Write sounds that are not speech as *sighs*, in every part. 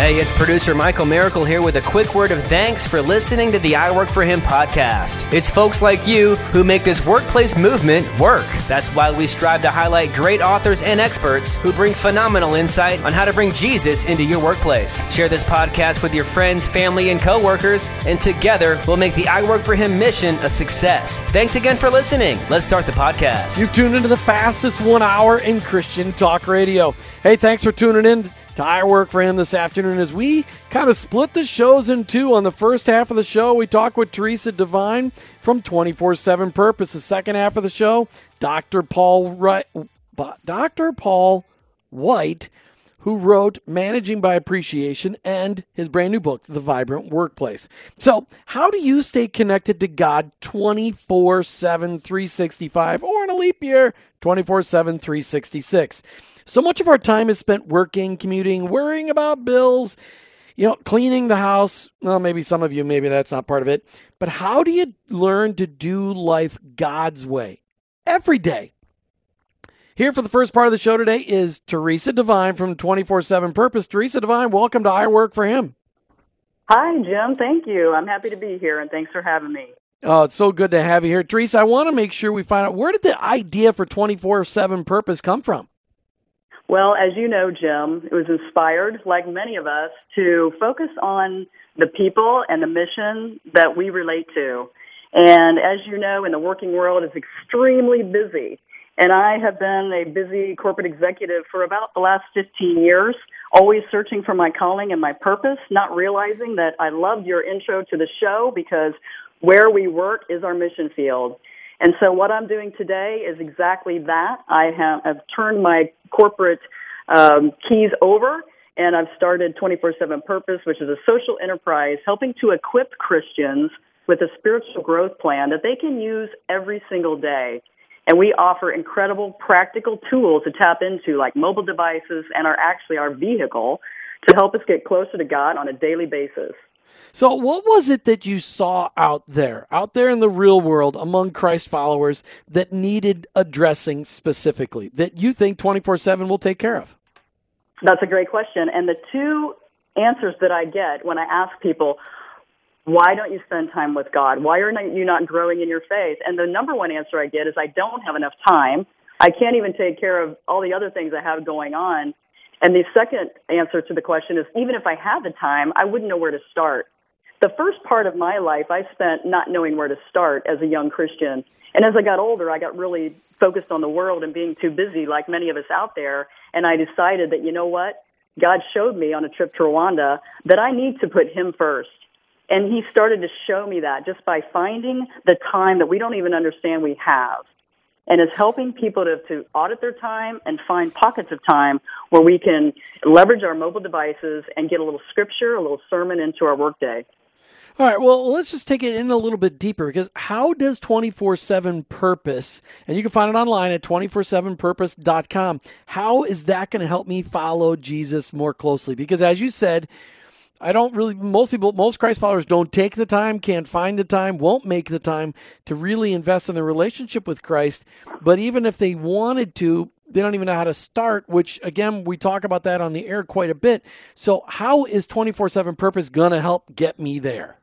Hey, it's producer Michael Miracle here with a quick word of thanks for listening to the I Work for Him podcast. It's folks like you who make this workplace movement work. That's why we strive to highlight great authors and experts who bring phenomenal insight on how to bring Jesus into your workplace. Share this podcast with your friends, family, and coworkers, and together we'll make the I Work for Him mission a success. Thanks again for listening. Let's start the podcast. You've tuned into the fastest one hour in Christian talk radio. Hey, thanks for tuning in I Work for Him this afternoon as we kind of split the shows in two. On the first half of the show, we talk with Teresa Devine from 24 7 Purpose. The second half of the show, Dr. Paul, Wright, Dr. Paul White, who wrote Managing by Appreciation and his brand new book, The Vibrant Workplace. So, how do you stay connected to God 24 7, 365, or in a leap year, 24 7, 366? So much of our time is spent working, commuting, worrying about bills, you know, cleaning the house. Well, maybe some of you, maybe that's not part of it. But how do you learn to do life God's way every day? Here for the first part of the show today is Teresa Devine from 24 7 Purpose. Teresa Devine, welcome to I Work for Him. Hi, Jim. Thank you. I'm happy to be here and thanks for having me. Oh, it's so good to have you here. Teresa, I want to make sure we find out where did the idea for 24 7 Purpose come from? Well, as you know, Jim, it was inspired, like many of us, to focus on the people and the mission that we relate to. And as you know, in the working world, it's extremely busy. And I have been a busy corporate executive for about the last 15 years, always searching for my calling and my purpose, not realizing that I loved your intro to the show because where we work is our mission field. And so what I'm doing today is exactly that. I have I've turned my corporate um, keys over and I've started 24-7 Purpose, which is a social enterprise helping to equip Christians with a spiritual growth plan that they can use every single day. And we offer incredible practical tools to tap into like mobile devices and are actually our vehicle to help us get closer to God on a daily basis. So, what was it that you saw out there, out there in the real world among Christ followers that needed addressing specifically that you think 24 7 will take care of? That's a great question. And the two answers that I get when I ask people, why don't you spend time with God? Why are you not growing in your faith? And the number one answer I get is, I don't have enough time. I can't even take care of all the other things I have going on. And the second answer to the question is, even if I had the time, I wouldn't know where to start the first part of my life I spent not knowing where to start as a young Christian. And as I got older, I got really focused on the world and being too busy, like many of us out there. And I decided that, you know what? God showed me on a trip to Rwanda that I need to put Him first. And He started to show me that just by finding the time that we don't even understand we have. And is helping people to, to audit their time and find pockets of time where we can leverage our mobile devices and get a little scripture, a little sermon into our workday. All right, well, let's just take it in a little bit deeper because how does 24 7 purpose, and you can find it online at 247purpose.com, how is that going to help me follow Jesus more closely? Because as you said, I don't really, most people, most Christ followers don't take the time, can't find the time, won't make the time to really invest in their relationship with Christ. But even if they wanted to, they don't even know how to start, which again, we talk about that on the air quite a bit. So, how is 24 7 purpose going to help get me there?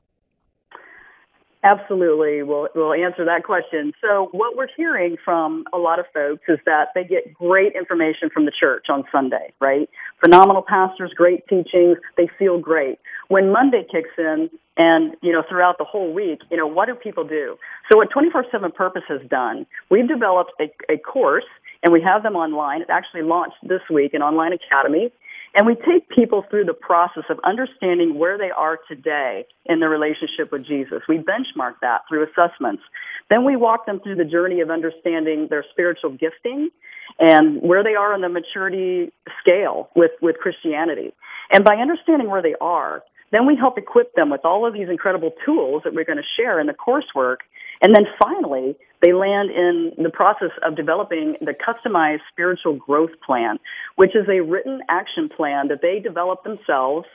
Absolutely. We'll, we'll answer that question. So, what we're hearing from a lot of folks is that they get great information from the church on Sunday, right? Phenomenal pastors, great teachings, they feel great. When Monday kicks in, and you know throughout the whole week you know what do people do so what 24/7 purpose has done we've developed a, a course and we have them online it actually launched this week an online academy and we take people through the process of understanding where they are today in their relationship with Jesus. We benchmark that through assessments. Then we walk them through the journey of understanding their spiritual gifting and where they are on the maturity scale with, with Christianity. And by understanding where they are, then we help equip them with all of these incredible tools that we're going to share in the coursework. And then finally, they land in the process of developing the customized spiritual growth plan, which is a written action plan that they develop themselves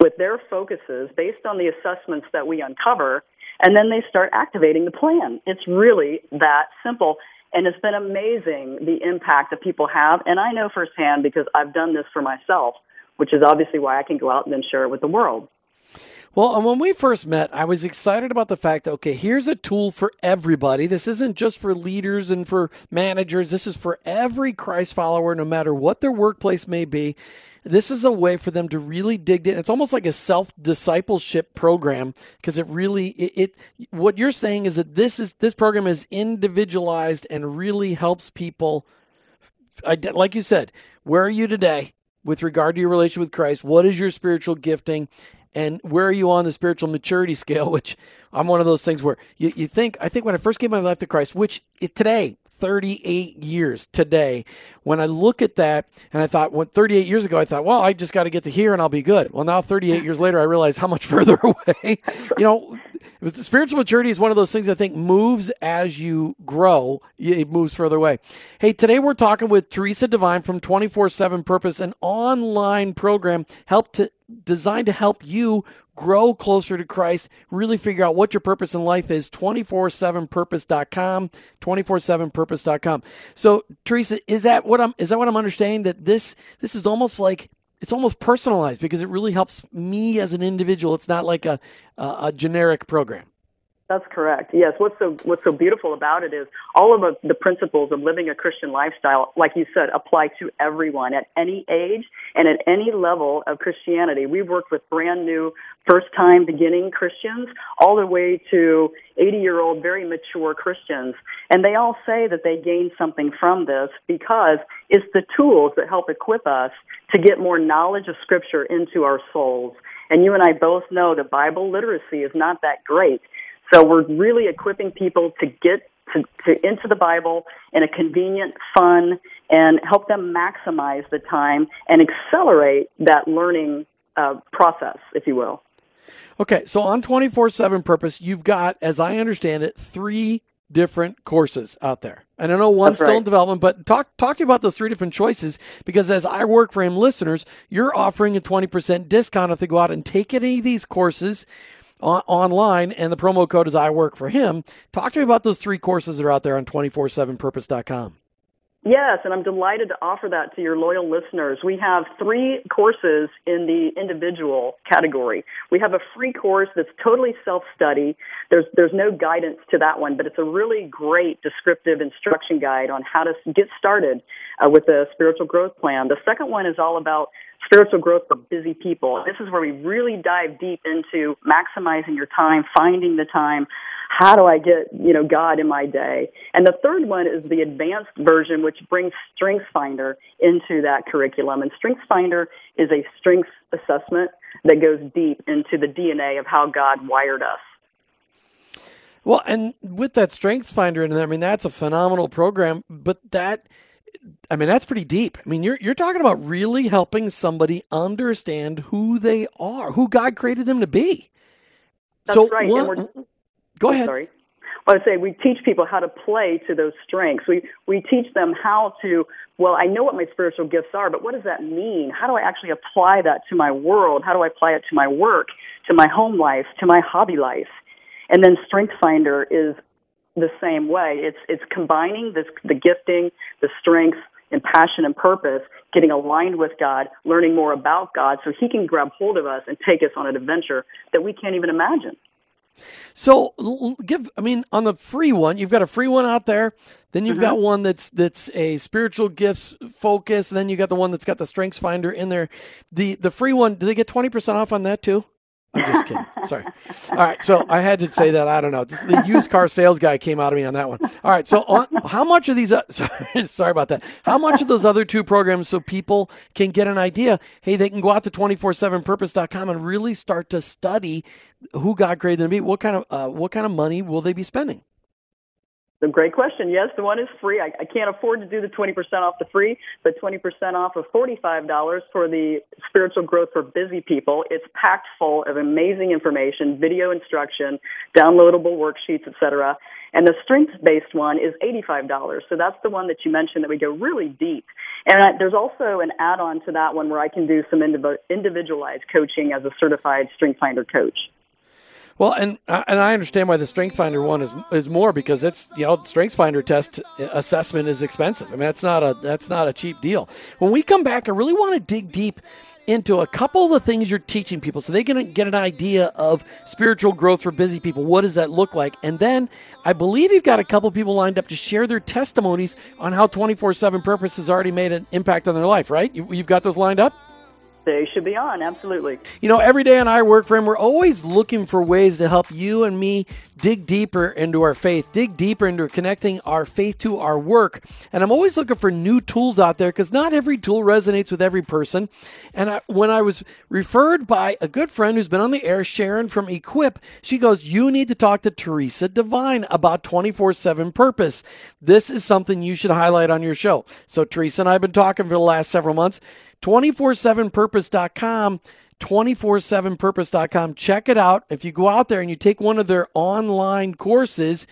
with their focuses based on the assessments that we uncover. And then they start activating the plan. It's really that simple. And it's been amazing the impact that people have. And I know firsthand because I've done this for myself which is obviously why I can go out and then share it with the world. Well, and when we first met, I was excited about the fact that, okay, here's a tool for everybody. This isn't just for leaders and for managers. This is for every Christ follower, no matter what their workplace may be. This is a way for them to really dig in. It's almost like a self discipleship program because it really it, it. What you're saying is that this is this program is individualized and really helps people. Like you said, where are you today? with regard to your relation with Christ. What is your spiritual gifting? And where are you on the spiritual maturity scale? *laughs* Which I'm one of those things where you, you think, I think when I first gave my life to Christ, which it, today, 38 years today, when I look at that and I thought, what 38 years ago, I thought, well, I just got to get to here and I'll be good. Well, now 38 years later, I realize how much *laughs* further away, *laughs* you know, spiritual maturity is one of those things I think moves as you grow. It moves further away. Hey, today we're talking with Teresa Devine from 24 7 Purpose, an online program help to designed to help you grow closer to Christ, really figure out what your purpose in life is. 247purpose.com, 247purpose.com. So, Teresa, is that what I'm is that what I'm understanding that this this is almost like it's almost personalized because it really helps me as an individual. It's not like a a, a generic program. That's correct. Yes. What's so what's so beautiful about it is all of the, principles of living a Christian lifestyle, like you said, apply to everyone at any age and at any level of Christianity. We've worked with brand new, first time beginning Christians, all the way to 80 year old, very mature Christians, and they all say that they gain something from this because it's the tools that help equip us to get more knowledge of Scripture into our souls. And you and I both know that Bible literacy is not that great. So we're really equipping people to get to, to into the Bible in a convenient, fun, and help them maximize the time and accelerate that learning uh, process, if you will. Okay, so on 24 7 Purpose, you've got, as I understand it, three different courses out there. And I know one's still in development, but talk talk to you about those three different choices because as I work for him listeners, you're offering a 20% discount if they go out and take any of these courses on, online, and the promo code is I work for him. Talk to me about those three courses that are out there on 247purpose.com. Yes, and I'm delighted to offer that to your loyal listeners. We have three courses in the individual category. We have a free course that's totally self-study. There's there's no guidance to that one, but it's a really great descriptive instruction guide on how to get started uh, with a spiritual growth plan. The second one is all about spiritual growth for busy people. This is where we really dive deep into maximizing your time, finding the time. How do I get, you know, God in my day? And the third one is the advanced version, which brings StrengthsFinder into that curriculum. And StrengthsFinder is a strengths assessment that goes deep into the DNA of how God wired us. Well, and with that StrengthsFinder in there, I mean, that's a phenomenal program, but that I mean, that's pretty deep. I mean, you're you're talking about really helping somebody understand who they are, who God created them to be. That's so right. One, go ahead. Sorry. Well, I say we teach people how to play to those strengths. We we teach them how to. Well, I know what my spiritual gifts are, but what does that mean? How do I actually apply that to my world? How do I apply it to my work, to my home life, to my hobby life? And then StrengthsFinder is the same way. It's it's combining this the gifting, the strengths, and passion and purpose, getting aligned with God, learning more about God, so He can grab hold of us and take us on an adventure that we can't even imagine. So give I mean on the free one, you've got a free one out there. Then you've mm-hmm. got one that's that's a spiritual gifts focus. Then you got the one that's got the strengths finder in there. The the free one, do they get twenty percent off on that too? I'm just kidding. Sorry. All right. So I had to say that. I don't know. The used car sales guy came out of me on that one. All right. So on, how much of these? Uh, *laughs* sorry, sorry about that. How much of those other two programs so people can get an idea? Hey, they can go out to 247purpose.com and really start to study who God created them to be. What kind of uh, what kind of money will they be spending? A great question. Yes, the one is free. I, I can't afford to do the 20% off the free, but 20% off of $45 for the spiritual growth for busy people. It's packed full of amazing information, video instruction, downloadable worksheets, etc. And the strengths-based one is $85. So that's the one that you mentioned that we go really deep. And I, there's also an add-on to that one where I can do some individualized coaching as a certified StrengthsFinder coach. Well, and uh, and I understand why the StrengthsFinder one is is more because it's you know StrengthsFinder test assessment is expensive. I mean that's not a that's not a cheap deal. When we come back, I really want to dig deep into a couple of the things you're teaching people so they can get an idea of spiritual growth for busy people. What does that look like? And then I believe you've got a couple people lined up to share their testimonies on how 24 7 Purpose has already made an impact on their life, right? You've got those lined up? They should be on, absolutely. You know, every day on I Work For Him, we're always looking for ways to help you and me dig deeper into our faith, dig deeper into connecting our faith to our work. And I'm always looking for new tools out there because not every tool resonates with every person. And I, when I was referred by a good friend who's been on the air, Sharon from Equip, she goes, You need to talk to Teresa Devine about 24 7 purpose. This is something you should highlight on your show. So, Teresa and I have been talking for the last several months. 247purpose.com 247purpose.com. Check it out. If you go out there and you take one of their online courses,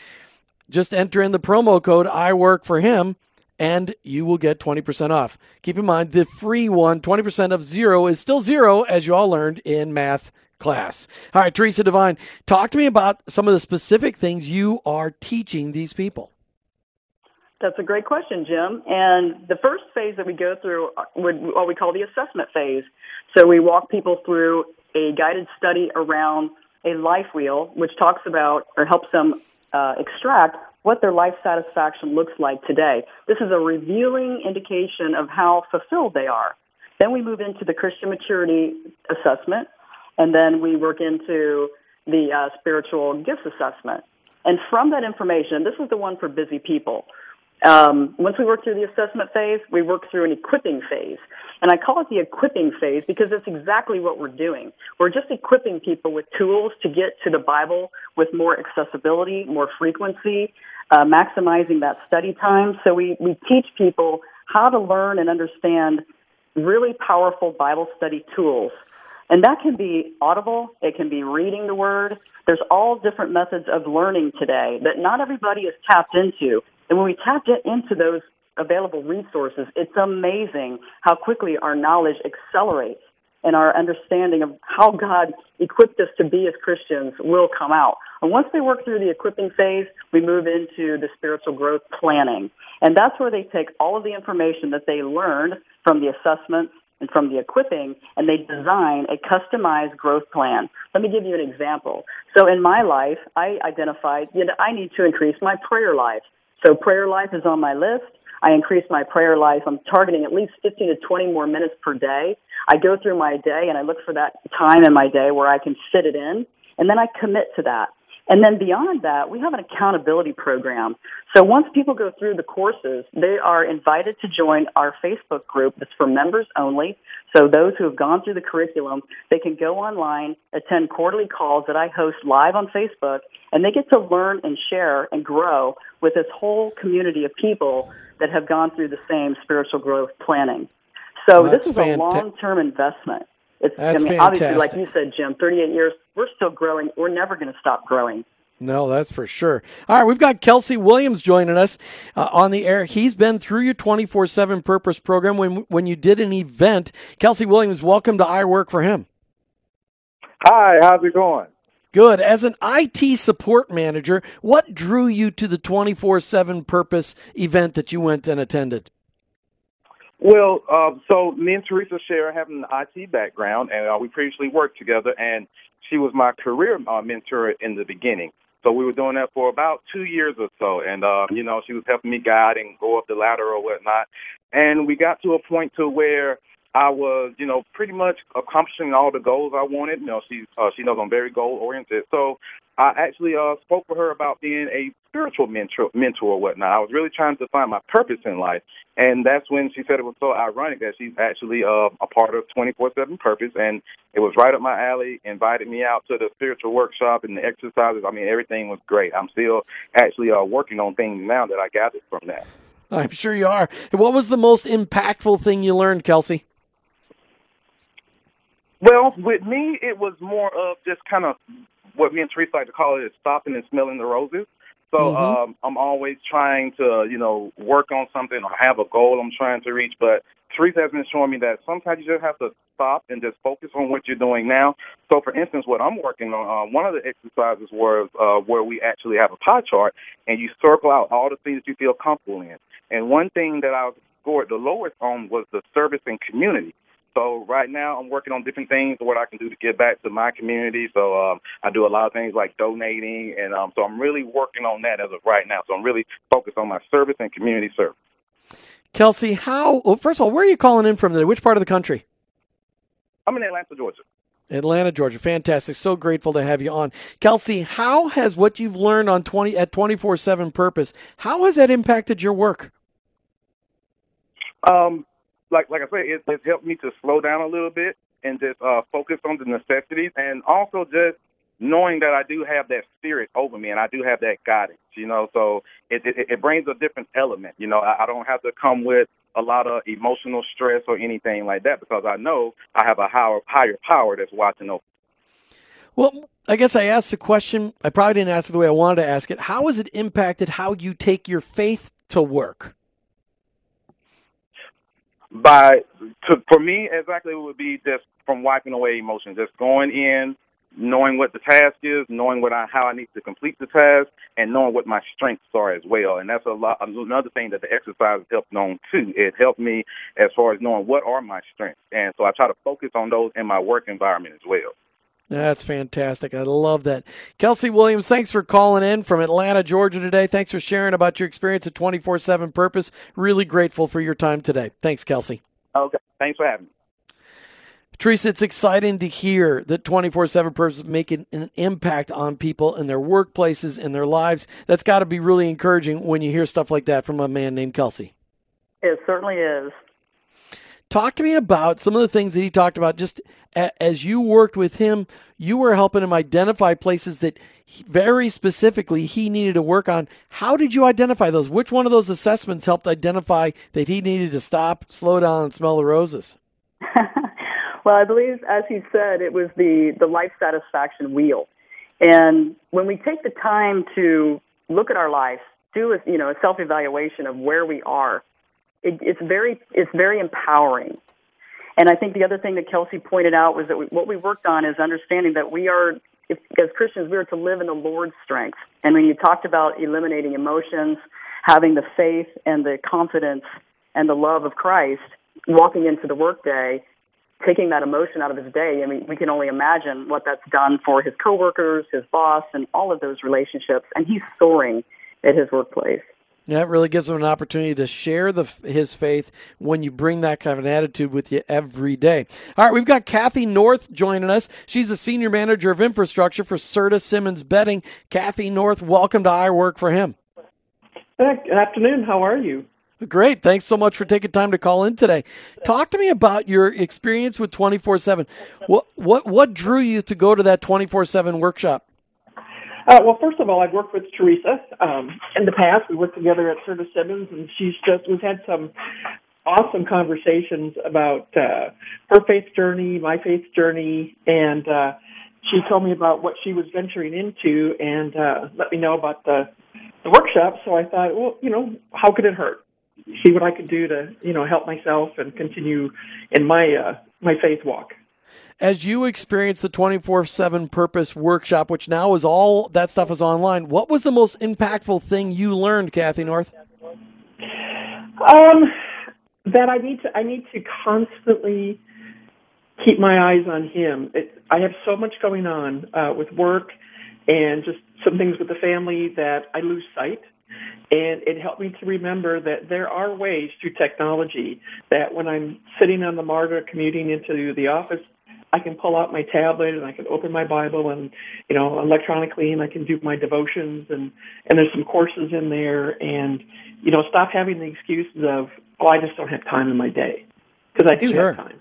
just enter in the promo code I work for him and you will get 20% off. Keep in mind the free one, 20% of zero is still zero as you all learned in math class. All right, Teresa Devine, talk to me about some of the specific things you are teaching these people. That's a great question, Jim. And the first phase that we go through would what we call the assessment phase. So we walk people through a guided study around a life wheel, which talks about or helps them uh, extract what their life satisfaction looks like today. This is a revealing indication of how fulfilled they are. Then we move into the Christian maturity assessment, and then we work into the uh, spiritual gifts assessment. And from that information, this is the one for busy people. Um, once we work through the assessment phase, we work through an equipping phase. And I call it the equipping phase because it's exactly what we're doing. We're just equipping people with tools to get to the Bible with more accessibility, more frequency, uh, maximizing that study time. So we, we teach people how to learn and understand really powerful Bible study tools. And that can be audible, it can be reading the Word. There's all different methods of learning today that not everybody is tapped into. And when we tap into those available resources, it's amazing how quickly our knowledge accelerates and our understanding of how God equipped us to be as Christians will come out. And once they work through the equipping phase, we move into the spiritual growth planning. And that's where they take all of the information that they learned from the assessments and from the equipping, and they design a customized growth plan. Let me give you an example. So in my life, I identified, you know, I need to increase my prayer life. So prayer life is on my list. I increase my prayer life. I'm targeting at least 15 to 20 more minutes per day. I go through my day and I look for that time in my day where I can fit it in, and then I commit to that. And then beyond that, we have an accountability program. So once people go through the courses, they are invited to join our Facebook group that's for members only. So those who have gone through the curriculum, they can go online, attend quarterly calls that I host live on Facebook, and they get to learn and share and grow with this whole community of people that have gone through the same spiritual growth planning. So well, this is fanta- a long-term investment. It's, that's I mean, fantastic. obviously, like you said, Jim, 38 years, we're still growing. We're never going to stop growing. No, that's for sure. All right, we've got Kelsey Williams joining us uh, on the air. He's been through your 24 7 purpose program when, when you did an event. Kelsey Williams, welcome to I Work for Him. Hi, how's it going? Good. As an IT support manager, what drew you to the 24 7 purpose event that you went and attended? Well, uh, so me and Teresa share having an IT background, and uh, we previously worked together, and she was my career uh, mentor in the beginning. So we were doing that for about two years or so, and uh, you know, she was helping me guide and go up the ladder or whatnot. And we got to a point to where I was, you know, pretty much accomplishing all the goals I wanted. You know, she uh, she knows I'm very goal oriented, so I actually uh, spoke with her about being a spiritual mentor, mentor or whatnot. I was really trying to find my purpose in life, and that's when she said it was so ironic that she's actually uh, a part of 24/7 Purpose, and it was right up my alley. Invited me out to the spiritual workshop and the exercises. I mean, everything was great. I'm still actually uh, working on things now that I gathered from that. I'm sure you are. What was the most impactful thing you learned, Kelsey? Well, with me, it was more of just kind of what me and Teresa like to call it is stopping and smelling the roses. So mm-hmm. um, I'm always trying to, you know, work on something or have a goal I'm trying to reach. But Teresa has been showing me that sometimes you just have to stop and just focus on what you're doing now. So, for instance, what I'm working on, uh, one of the exercises was uh, where we actually have a pie chart and you circle out all the things you feel comfortable in. And one thing that I scored the lowest on was the service and community. So right now, I'm working on different things what I can do to give back to my community. So um, I do a lot of things like donating, and um, so I'm really working on that as of right now. So I'm really focused on my service and community service. Kelsey, how? Well, first of all, where are you calling in from? Today? Which part of the country? I'm in Atlanta, Georgia. Atlanta, Georgia. Fantastic. So grateful to have you on. Kelsey, how has what you've learned on 20 at 24/7 Purpose, how has that impacted your work? Um like like I said, it, it's helped me to slow down a little bit and just uh focus on the necessities and also just knowing that I do have that spirit over me and I do have that guidance, you know, so it it, it brings a different element. You know, I, I don't have to come with a lot of emotional stress or anything like that because I know I have a higher higher power that's watching over. Well, I guess I asked the question. I probably didn't ask it the way I wanted to ask it. How has it impacted how you take your faith to work? By to, for me, exactly it would be just from wiping away emotions, just going in, knowing what the task is, knowing what I, how I need to complete the task, and knowing what my strengths are as well. And that's a lot. Another thing that the exercise helped on too. It helped me as far as knowing what are my strengths, and so I try to focus on those in my work environment as well. That's fantastic. I love that. Kelsey Williams, thanks for calling in from Atlanta, Georgia today. Thanks for sharing about your experience at 24 7 Purpose. Really grateful for your time today. Thanks, Kelsey. Okay. Thanks for having me. Teresa, it's exciting to hear that 24 7 Purpose is making an impact on people in their workplaces, in their lives. That's got to be really encouraging when you hear stuff like that from a man named Kelsey. It certainly is. Talk to me about some of the things that he talked about. Just as you worked with him, you were helping him identify places that very specifically he needed to work on. How did you identify those? Which one of those assessments helped identify that he needed to stop, slow down, and smell the roses? *laughs* Well, I believe, as he said, it was the, the life satisfaction wheel. And when we take the time to look at our life, do a, you know, a self evaluation of where we are, it, it's, very, it's very empowering. And I think the other thing that Kelsey pointed out was that we, what we worked on is understanding that we are, if, as Christians, we are to live in the Lord's strength. And when you talked about eliminating emotions, having the faith and the confidence and the love of Christ, walking into the workday, taking that emotion out of his day, I mean, we can only imagine what that's done for his coworkers, his boss, and all of those relationships. And he's soaring at his workplace. Yeah, it really gives him an opportunity to share the, his faith when you bring that kind of an attitude with you every day. All right, we've got Kathy North joining us. She's the senior manager of infrastructure for Serta Simmons Bedding. Kathy North, welcome to I Work for Him. Good afternoon. How are you? Great. Thanks so much for taking time to call in today. Talk to me about your experience with 24 7. What, what, what drew you to go to that 24 7 workshop? Uh, well, first of all, I've worked with Teresa um, in the past. We worked together at Serta Simmons, and she's just we've had some awesome conversations about uh, her faith journey, my faith journey, and uh, she told me about what she was venturing into, and uh, let me know about the the workshop. So I thought, well, you know, how could it hurt? see what I could do to you know help myself and continue in my uh, my faith walk. As you experienced the twenty four seven purpose workshop, which now is all that stuff is online, what was the most impactful thing you learned, Kathy North? Um, that I need to I need to constantly keep my eyes on him. It, I have so much going on uh, with work and just some things with the family that I lose sight and it helped me to remember that there are ways through technology that when I'm sitting on the MARTA commuting into the office, I can pull out my tablet and I can open my Bible and, you know, electronically and I can do my devotions and, and there's some courses in there and, you know, stop having the excuses of, oh, I just don't have time in my day. Because I do sure. have time.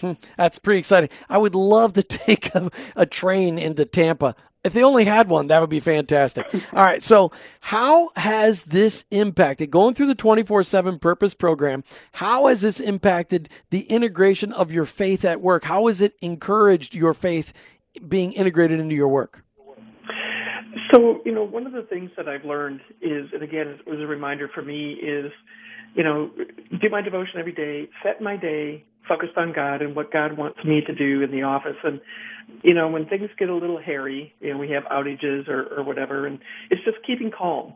Hmm, that's pretty exciting. I would love to *laughs* take a, a train into Tampa if they only had one, that would be fantastic. All right. So, how has this impacted going through the 24 7 purpose program? How has this impacted the integration of your faith at work? How has it encouraged your faith being integrated into your work? So, you know, one of the things that I've learned is, and again, it was a reminder for me, is, you know, do my devotion every day, set my day, focused on God and what God wants me to do in the office. And, you know, when things get a little hairy, you know, we have outages or, or whatever, and it's just keeping calm,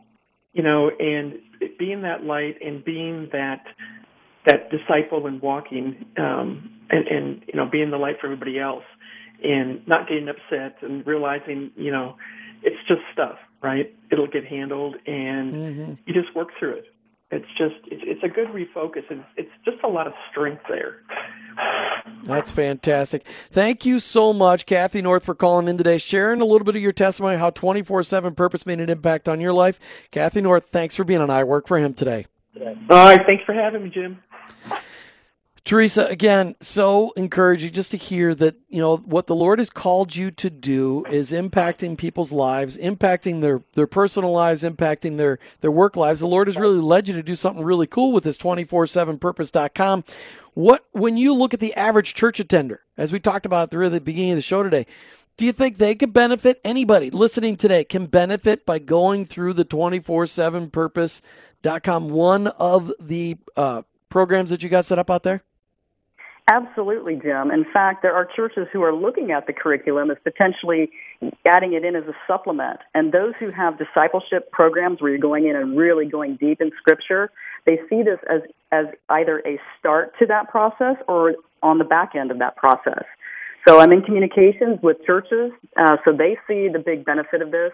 you know, and being that light and being that that disciple and walking um, and, and you know being the light for everybody else and not getting upset and realizing you know it's just stuff right it'll get handled and mm-hmm. you just work through it it's just it's, it's a good refocus and it's just a lot of strength there that's fantastic. Thank you so much, Kathy North, for calling in today, sharing a little bit of your testimony, how 24 7 purpose made an impact on your life. Kathy North, thanks for being on I Work for Him today. All right. Thanks for having me, Jim. Teresa, again, so encouraging just to hear that, you know, what the Lord has called you to do is impacting people's lives, impacting their, their personal lives, impacting their, their work lives. The Lord has really led you to do something really cool with this 24-7purpose.com. What, when you look at the average church attender, as we talked about at the beginning of the show today, do you think they could benefit? Anybody listening today can benefit by going through the 24-7purpose.com, one of the uh, programs that you got set up out there? Absolutely, Jim. In fact, there are churches who are looking at the curriculum as potentially adding it in as a supplement. And those who have discipleship programs where you're going in and really going deep in Scripture, they see this as, as either a start to that process or on the back end of that process. So I'm in communications with churches, uh, so they see the big benefit of this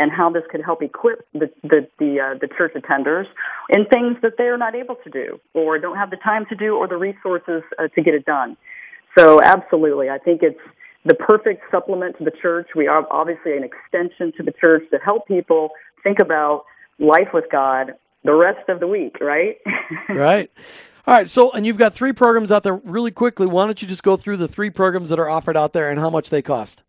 and how this could help equip the the the, uh, the church attenders in things that they are not able to do or don't have the time to do or the resources uh, to get it done. So absolutely, I think it's the perfect supplement to the church. We are obviously an extension to the church to help people think about life with God the rest of the week, right? *laughs* right. All right. So, and you've got three programs out there really quickly. Why don't you just go through the three programs that are offered out there and how much they cost?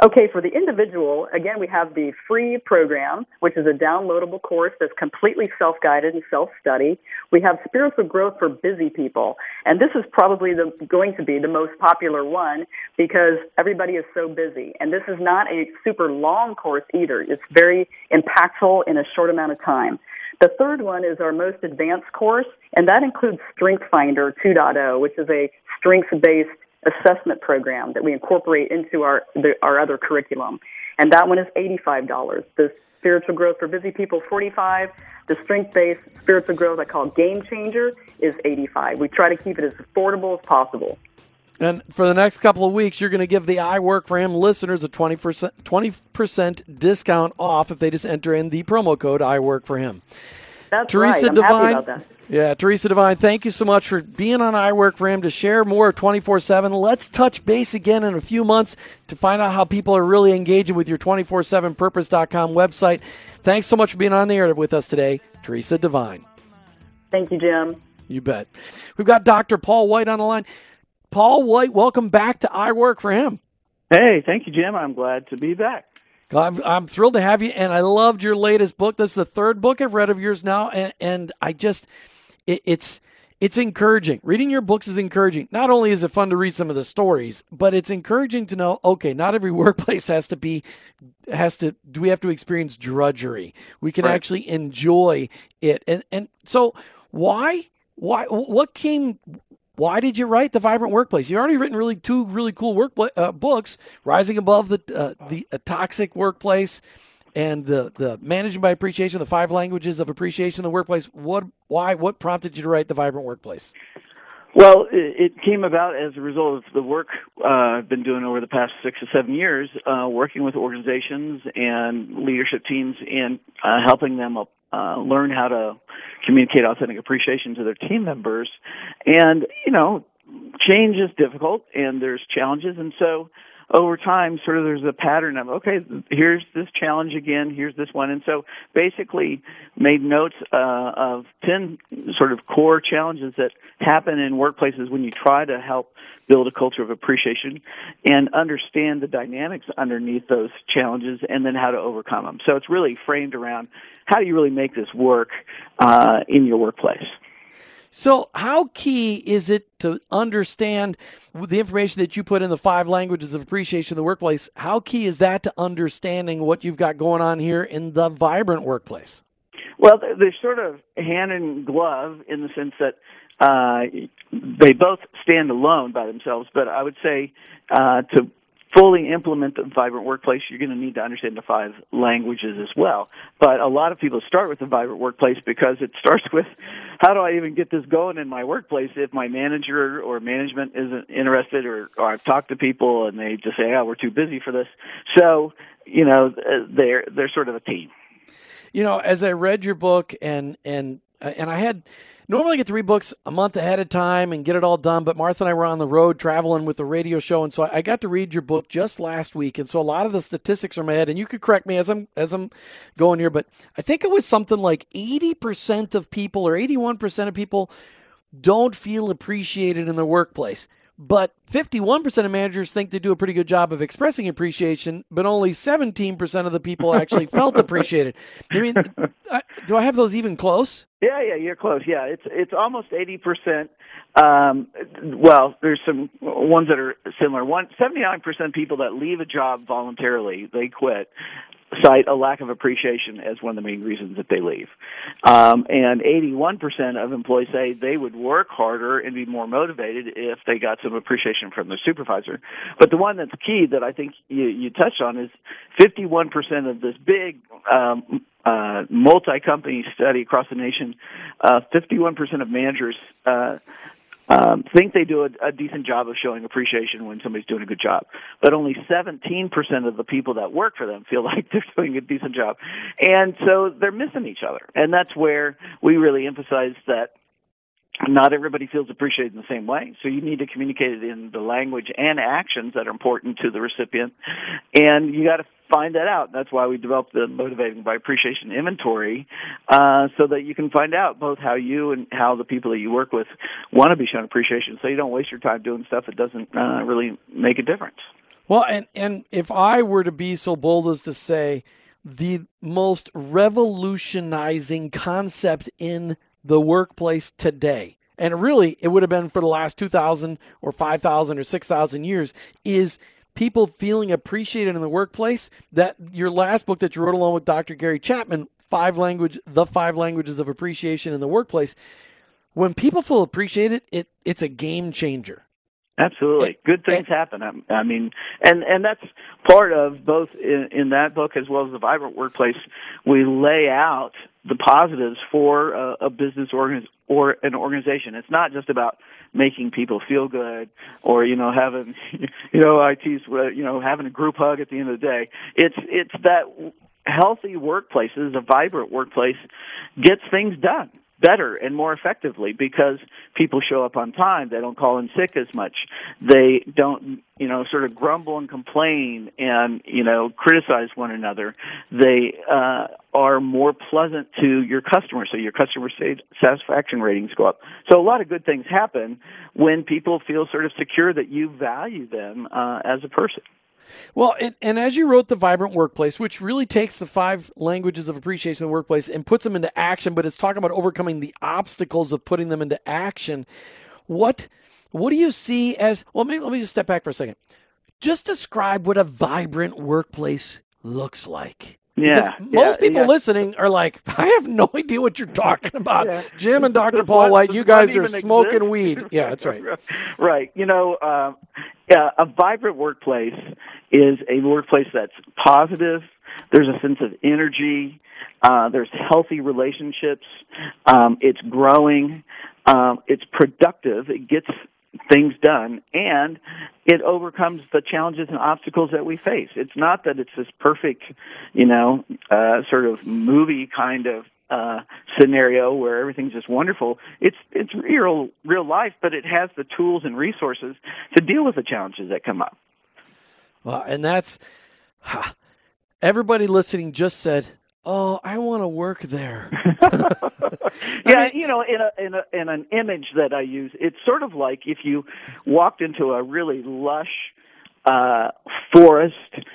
Okay, for the individual, again, we have the free program, which is a downloadable course that's completely self-guided and self-study. We have spiritual growth for busy people, and this is probably the, going to be the most popular one because everybody is so busy. And this is not a super long course either. It's very impactful in a short amount of time. The third one is our most advanced course, and that includes Strength Finder 2.0, which is a strengths-based assessment program that we incorporate into our the, our other curriculum, and that one is eighty five dollars. The spiritual growth for busy people forty five. The strength based spiritual growth I call game changer is eighty five. We try to keep it as affordable as possible. And for the next couple of weeks, you're going to give the I Work for Him listeners a 20%, 20% discount off if they just enter in the promo code I Work for Him. That's Teresa right. I'm Devine, yeah, Teresa Devine, thank you so much for being on I Work for Him to share more 24 7. Let's touch base again in a few months to find out how people are really engaging with your 24 7purpose.com website. Thanks so much for being on the air with us today, Teresa Devine. Thank you, Jim. You bet. We've got Dr. Paul White on the line. Paul White, welcome back to I Work for Him. Hey, thank you, Jim. I'm glad to be back. I'm, I'm thrilled to have you, and I loved your latest book. This is the third book I've read of yours now, and, and I just it, it's it's encouraging. Reading your books is encouraging. Not only is it fun to read some of the stories, but it's encouraging to know, okay, not every *laughs* workplace has to be has to do we have to experience drudgery. We can right. actually enjoy it. And and so why why what came why did you write the vibrant workplace? You've already written really two really cool work uh, books, Rising Above the uh, the toxic workplace and the the managing by appreciation, the five languages of appreciation in the workplace. What, why, what prompted you to write the vibrant workplace? Well, it came about as a result of the work uh, I've been doing over the past six or seven years, uh, working with organizations and leadership teams and uh, helping them uh, learn how to communicate authentic appreciation to their team members. And, you know, change is difficult and there's challenges. And so over time, sort of there's a pattern of, okay, here's this challenge again, here's this one. And so basically made notes uh, of 10 sort of core challenges that happen in workplaces when you try to help build a culture of appreciation and understand the dynamics underneath those challenges and then how to overcome them. So it's really framed around how do you really make this work uh, in your workplace. So, how key is it to understand the information that you put in the five languages of appreciation in the workplace? How key is that to understanding what you've got going on here in the vibrant workplace? Well, they're sort of hand in glove in the sense that uh, they both stand alone by themselves. But I would say uh, to fully implement the vibrant workplace, you're going to need to understand the five languages as well. But a lot of people start with the vibrant workplace because it starts *laughs* with how do I even get this going in my workplace if my manager or management isn't interested or, or I've talked to people and they just say, "Oh, we're too busy for this." So, you know, uh, they're they're sort of a team. You know, as I read your book and and Uh, and I had normally get to read books a month ahead of time and get it all done. But Martha and I were on the road traveling with the radio show, and so I got to read your book just last week. And so a lot of the statistics are in my head, and you could correct me as I'm as I'm going here, but I think it was something like eighty percent of people or eighty one percent of people don't feel appreciated in the workplace. But 51% of managers think they do a pretty good job of expressing appreciation, but only 17% of the people actually felt *laughs* appreciated. I mean, do I have those even close? Yeah, yeah, you're close. Yeah, it's it's almost 80%. Um, well, there's some ones that are similar. One, 79% of people that leave a job voluntarily, they quit cite a lack of appreciation as one of the main reasons that they leave. Um, and 81% of employees say they would work harder and be more motivated if they got some appreciation from their supervisor. But the one that's key that I think you, you touched on is 51% of this big um, uh, multi-company study across the nation, uh, 51% of managers uh, um, think they do a, a decent job of showing appreciation when somebody's doing a good job. But only 17% of the people that work for them feel *laughs* like they're doing a decent job. And so they're missing each other. And that's where we really emphasize that not everybody feels appreciated in the same way. So you need to communicate it in the language and actions that are important to the recipient. And you got to find that out. That's why we developed the motivating by appreciation inventory, uh, so that you can find out both how you and how the people that you work with want to be shown appreciation, so you don't waste your time doing stuff that doesn't uh, really make a difference. Well, and and if I were to be so bold as to say the most revolutionizing concept in the workplace today and really it would have been for the last 2000 or 5000 or 6000 years is people feeling appreciated in the workplace. That your last book that you wrote along with Dr. Gary Chapman, Five Language, The Five Languages of Appreciation in the Workplace. When people feel appreciated, it it's a game changer. Absolutely, good things happen. I, I mean, and and that's part of both in, in that book as well as the Vibrant Workplace. We lay out the positives for a, a business organ or an organization. It's not just about making people feel good or you know having *laughs* you know IT's you know having a group hug at the end of the day. It's it's that healthy workplaces, a vibrant workplace, gets things done better and more effectively because people show up on time. They don't call in sick as much. They don't, you know, sort of grumble and complain and, you know, criticize one another. They uh, are more pleasant to your customers, so your customer satisfaction ratings go up. So a lot of good things happen when people feel sort of secure that you value them uh, as a person. Well, and, and, as you wrote the Vibrant Workplace, which really takes the five languages of appreciation in the workplace and puts them into action, but it's talking about overcoming the obstacles of putting them into action. What what do you see as well? Maybe, let me just step back for a second. Just describe what a vibrant workplace looks like. Yeah, most yeah, people yeah. listening are like, *laughs* I have no idea what you're talking about. yeah. Jim and Dr. *laughs* Paul White, you guys are smoking exist? weed. Yeah, that's right. *laughs* right. You know, uh, yeah, a vibrant workplace is a workplace that's positive. There's a sense of energy. Uh, there's healthy relationships. Um, it's growing. Um, it's productive. It gets things done and it overcomes the challenges and obstacles that we face. It's not that it's this perfect, you know, uh, sort of movie kind of uh, scenario where everything's just wonderful. It's it's real real life, but it has the tools and resources to deal with the challenges that come up. Well, and that's *sighs* everybody listening just said, "Oh, I want to work there." *laughs* yeah, *laughs* mean, you know, in a, in a in an image that I use, it's sort of like if you walked into a really lush uh forest,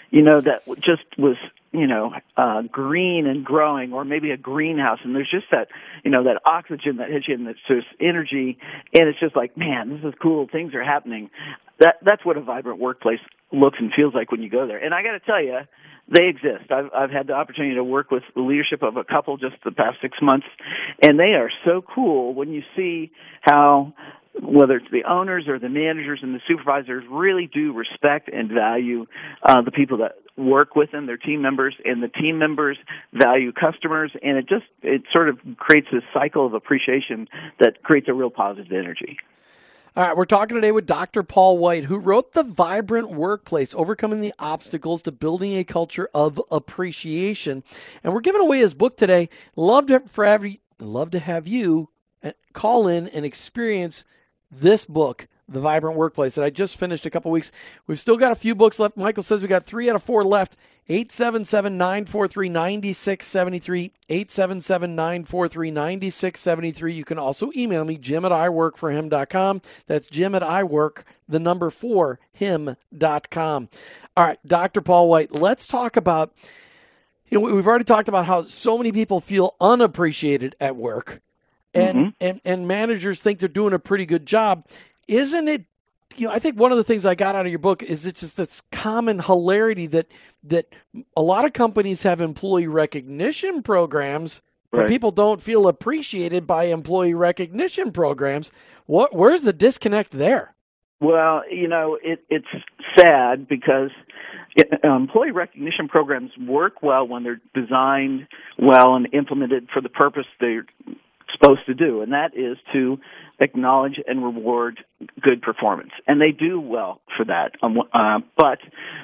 you know, that just was you know, uh, green and growing, or maybe a greenhouse, and there's just that, you know, that oxygen that hits you, and it's just energy, and it's just like, man, this is cool. Things are happening. That that's what a vibrant workplace looks and feels like when you go there. And I got to tell you, they exist. I've I've had the opportunity to work with the leadership of a couple just the past six months, and they are so cool when you see how whether it's the owners or the managers and the supervisors, really do respect and value uh, the people that work with them, their team members, and the team members value customers, and it just it sort of creates this cycle of appreciation that creates a real positive energy. All right, we're talking today with Dr. Paul White, who wrote The Vibrant Workplace Overcoming the Obstacles to Building a Culture of Appreciation. And we're giving away his book today. Love to, for every, love to have you uh, call in and experience this book, The Vibrant Workplace, that I just finished a couple weeks. We've still got a few books left. Michael says we got three out of four left. 877 943 9673. 877 943 9673. You can also email me, jim at iworkforhim.com. That's jim at iwork, the number four, him.com. All right, Dr. Paul White, let's talk about. You know, we've already talked about how so many people feel unappreciated at work, and, mm-hmm. and and managers think they're doing a pretty good job. Isn't it you know, I think one of the things I got out of your book is it's just this common hilarity that that a lot of companies have employee recognition programs, but right. people don't feel appreciated by employee recognition programs. What where's the disconnect there? Well, you know, it, it's sad because employee recognition programs work well when they're designed well and implemented for the purpose they're supposed to do, and that is to acknowledge and reward good performance. And they do well for that. Um, uh, but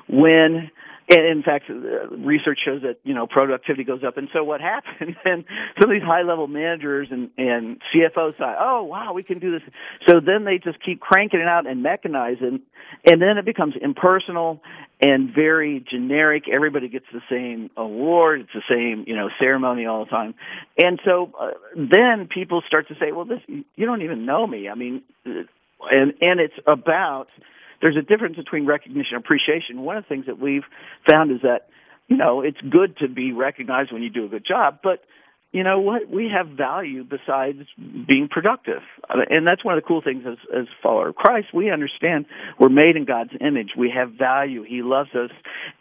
when and in fact, uh, research shows that you know productivity goes up. And so what *laughs* happens? And some of these high-level managers and and CFOs say, "Oh, wow, we can do this." So then they just keep cranking it out and mechanizing, and then it becomes impersonal and very generic. Everybody gets the same award. It's the same you know ceremony all the time. And so uh, then people start to say, "Well, this you don't even know me." I mean, uh, and and it's about there's a difference between recognition and appreciation. One of the things that we've found is that, you know, it's good to be recognized when you do a good job, but you know what? We have value besides being productive. And that's one of the cool things as, as follower of Christ. We understand we're made in God's image. We have value. He loves us.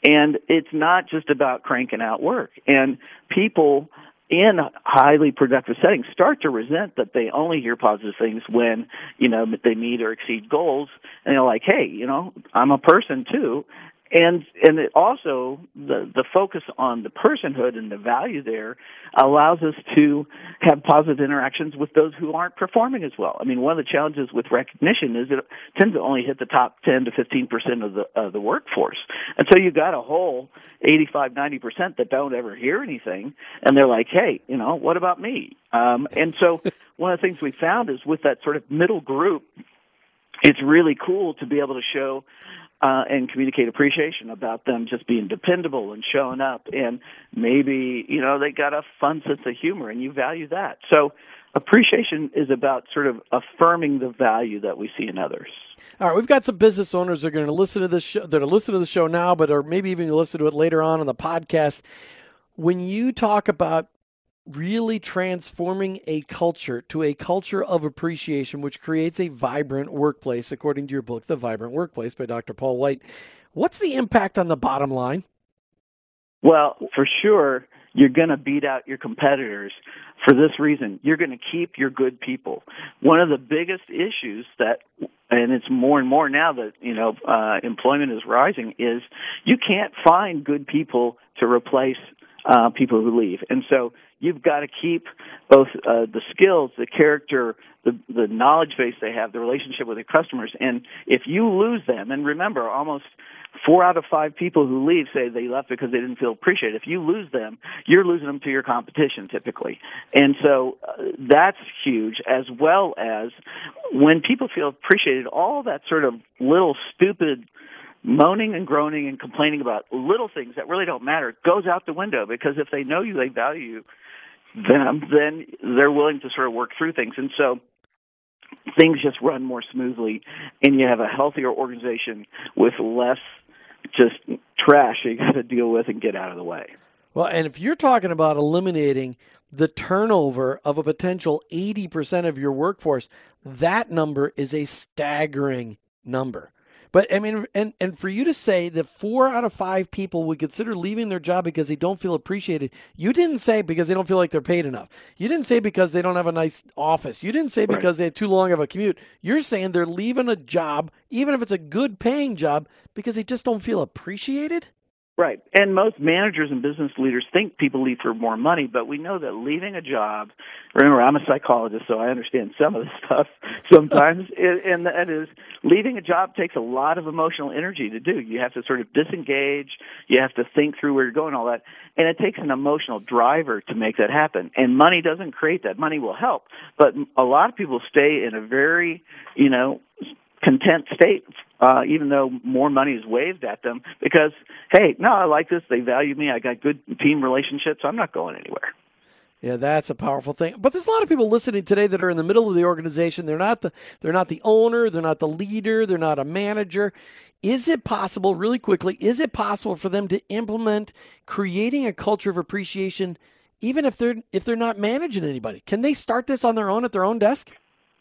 And it's not just about cranking out work. And people, in highly productive settings start to resent that they only hear positive things when you know they meet or exceed goals. And they're like hey you know i'm a person too and and it also the the focus on the personhood and the value there allows us to have positive interactions with those who aren't performing as well. I mean, one of the challenges with recognition is it tends to only hit the top 10 to 15 percent of the of the workforce, and so you've got a whole 85 90 percent that don't ever hear anything, and they're like, hey, you know, what about me? Um, and so *laughs* one of the things we found is with that sort of middle group, it's really cool to be able to show uh, and communicate appreciation about them just being dependable and showing up. And maybe, you know, they got a fun sense of humor and you value that. So appreciation is about sort of affirming the value that we see in others. All right, we've got some business owners that are going to listen to this show, that are listening to the show now, but are maybe even listen to it later on in the podcast. When you talk about really transforming a culture to a culture of appreciation, which creates a vibrant workplace, according to your book, The Vibrant Workplace by Dr. Paul White. What's the impact on the bottom line? Well, for sure, you're going to beat out your competitors for this reason. You're going to keep your good people. One of the biggest issues that, and it's more and more now that, you know, uh, employment is rising, is you can't find good people to replace uh, people who leave. And so you've got to keep both uh, the skills, the character, the, the knowledge base they have, the relationship with the customers. And if you lose them, and remember, almost four out of five people who leave say they left because they didn't feel appreciated. If you lose them, you're losing them to your competition typically. And so uh, that's huge, as well as when people feel appreciated, all that sort of little stupid moaning and groaning and complaining about little things that really don't matter goes out the window because if they know you, they value you, them, then they're willing to sort of work through things. And so things just run more smoothly and you have a healthier organization with less just trash you got to deal with and get out of the way. Well, and if you're talking about eliminating the turnover of a potential 80% of your workforce, that number is a staggering number But I mean, and and for you to say that four out of five people would consider leaving their job because they don't feel appreciated, you didn't say because they don't feel like they're paid enough. You didn't say because they don't have a nice office. You didn't say Right. because they have too long of a commute. You're saying they're leaving a job, even if it's a good paying job, because they just don't feel appreciated. Right. And most managers and business leaders think people leave for more money, but we know that leaving a job, remember, I'm a psychologist, so I understand some of this stuff *laughs* sometimes, *laughs* and and that is leaving a job takes a lot of emotional energy to do. You have to sort of disengage, you have to think through where you're going, all that, and it takes an emotional driver to make that happen. And money doesn't create that. Money will help, but a lot of people stay in a very, you know, content state, uh, even though more money is waved at them because, hey, no, I like this. They value me. I got good team relationships. I'm not going anywhere. Yeah, that's a powerful thing. But there's a lot of people listening today that are in the middle of the organization. They're not the they're not the owner, they're not the leader, they're not a manager. Is it possible really quickly, is it possible for them to implement creating a culture of appreciation even if they're if they're not managing anybody? Can they start this on their own at their own desk?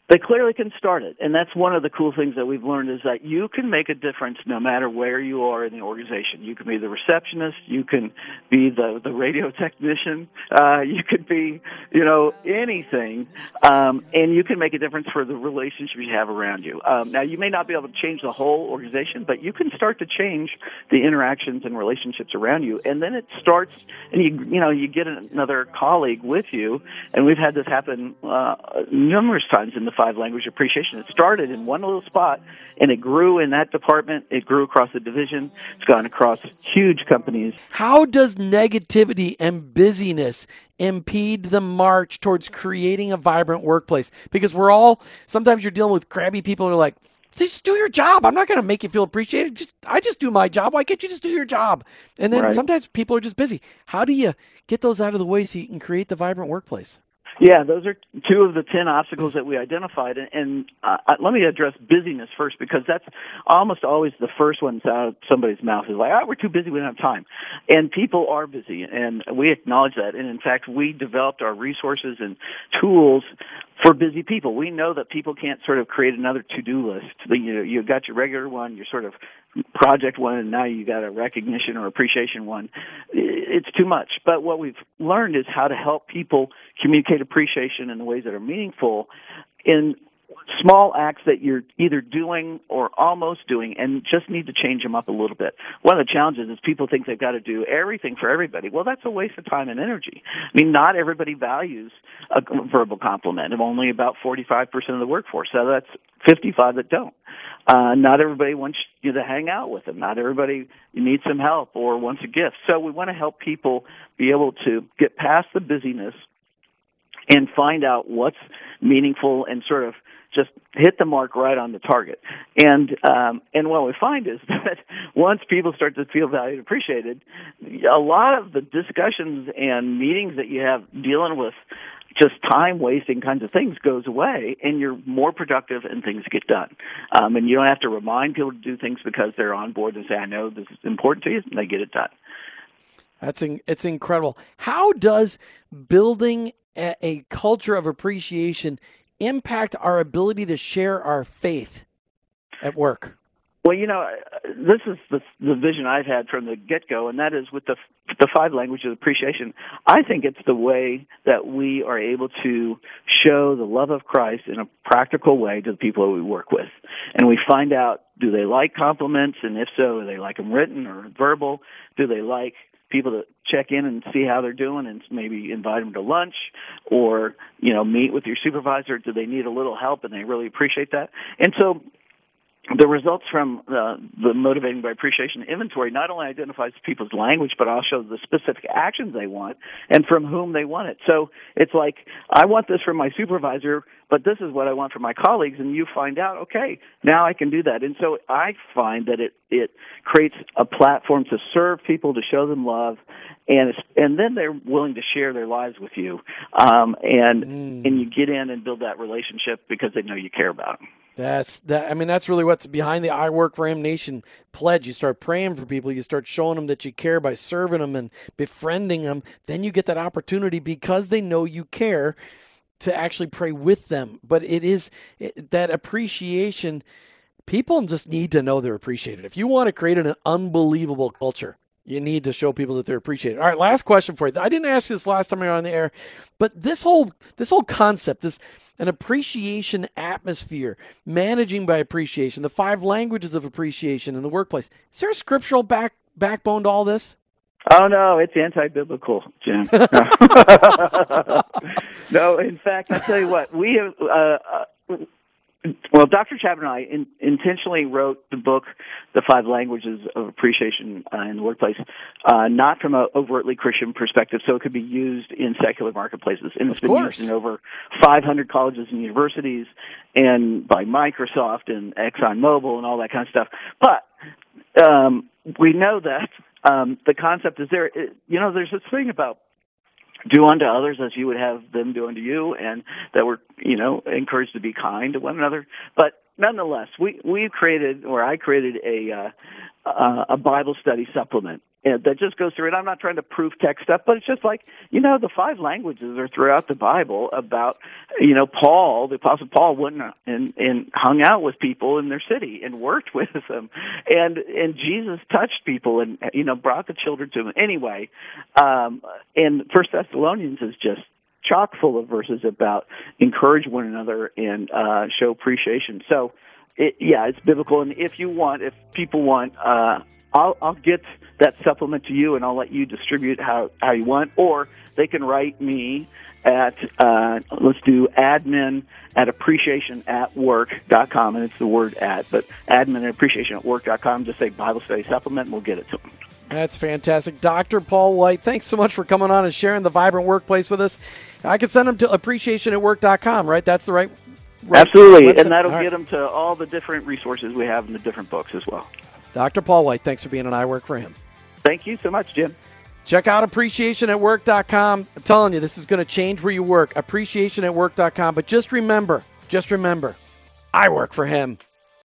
They clearly can start it, and that's one of the cool things that we've learned is that you can make a difference no matter where you are in the organization. You can be the receptionist, you can be the the radio *laughs* technician, uh, you could be, you know, anything, um, and you can make a difference for the relationships you have around you. Um, now, you may not be able to change the whole organization, but you can start to change the interactions and relationships around you, and then it starts, and you you know you get another colleague with you, and we've had this happen uh, numerous times in the five language appreciation. It started in one little spot and it grew in that department. It grew across the division. It's gone across huge companies. How does negativity and busyness impede the march towards creating a vibrant workplace? Because we're all sometimes you're dealing with crabby people who are like, just do your job. I'm not going to make you feel appreciated. Just I just do my job. Why can't you just do your job? And then Right. sometimes people are just busy. How do you get those out of the way so you can create the vibrant workplace? Yeah, those are two of the 10 obstacles that we identified. And, and uh, let me address busyness first because that's almost always the first one out of somebody's mouth is like, ah, we're too busy, we don't have time. And people are busy, and we acknowledge that. And in fact, we developed our resources and tools for busy people. We know that people can't sort of create another to-do list. You know, you got your regular one, your sort of project one, and now you got a recognition or appreciation one. It's too much. But what we've learned is how to help people communicate appreciation in the ways that are meaningful in small acts that you're either doing or almost doing and just need to change them up a little bit. One of the challenges is people think they've got to do everything for everybody. Well, that's a waste of time and energy. I mean, not everybody values a verbal compliment. Of only about 45% of the workforce. So that's 55 that don't. Uh, not everybody wants you to hang out with them. Not everybody needs some help or wants a gift. So we want to help people be able to get past the busyness and find out what's meaningful and sort of just hit the mark right on the target. And um, and what we find is *laughs* that once people start to feel valued, and appreciated, a lot of the discussions and meetings that you have dealing with just time wasting kinds of things goes away and you're more productive and things get done. Um, and you don't have to remind people to do things because they're on board and say, I know this is important to you, and they get it done. That's in, it's incredible. How does building a, culture of appreciation impact our ability to share our faith at work? Well, you know, this is the, the vision I've had from the get go, and that is with the the five languages of appreciation. I think it's the way that we are able to show the love of Christ in a practical way to the people that we work with, and we find out do they like compliments, and if so, do they like them written or verbal? Do they like people to check in and see how they're doing and maybe invite them to lunch or you know meet with your supervisor. Do they need a little help? And they really appreciate that. And so the results from uh, the motivating by appreciation inventory not only identifies people's language but also the specific actions they want and from whom they want it. So it's like i want this from my supervisor but this is what i want from my colleagues and you find out okay now i can do that. And so i find that it it creates a platform to serve people to show them love and it's, and then they're willing to share their lives with you um and Mm. and you get in and build that relationship because they know you care about them That's that. I mean, that's really what's behind the I Work for Him Nation pledge. You start praying for people. You start showing them that you care by serving them and befriending them. Then you get that opportunity because they know you care to actually pray with them. But it is it, that appreciation people just need to know they're appreciated. If you want to create an unbelievable culture, you need to show people that they're appreciated. All right, last question for you. I didn't ask this last time we were on the air, but this whole this whole concept, this an appreciation atmosphere, managing by appreciation, the five languages of appreciation in the workplace. Is there a scriptural back backbone to all this? Oh no, it's anti-biblical, Jim. *laughs* *laughs* no, in fact, I tell you what, we have. Uh, uh, well, Dr. Chapman and I in, intentionally wrote the book, The Five Languages of Appreciation uh, in the Workplace, uh, not from an overtly Christian perspective, so it could be used in secular marketplaces. And it's of been course. used in over 500 colleges and universities, and by Microsoft and ExxonMobil and all that kind of stuff. But um, we know that um, the concept is there. It, you know, there's this thing about do unto others as you would have them do unto you, and that we're you know encouraged to be kind to one another. But nonetheless, we we created or I created a uh, uh, a Bible study supplement and that just goes through it. I'm not trying to proof text stuff, but it's just like you know the five languages are throughout the Bible about you know Paul, the Apostle Paul, went and and hung out with people in their city and worked *laughs* with them, and and Jesus touched people and you know brought the children to him. Anyway, um, and First Thessalonians is just chock full of verses about encourage one another and uh, show appreciation. So. It, yeah, it's biblical, and if you want, if people want, uh, I'll, I'll get that supplement to you, and I'll let you distribute how how you want, or they can write me at uh, let's do admin at appreciation at work.com, and it's the word at, but admin at appreciation at work.com. Just say Bible study supplement, and we'll get it to them. That's fantastic. Dr. Paul White, thanks so much for coming on and sharing the vibrant workplace with us. I can send them to appreciation at work.com, right? That's the right Right. Absolutely, and that'll get them to all the different resources we have in the different books as well. Dr. Paul White, thanks for being an I Work for Him. Thank you so much, Jim. Check out appreciationatwork.com. I'm telling you, this is going to change where you work. Appreciationatwork.com. But just remember, just remember, I work for him.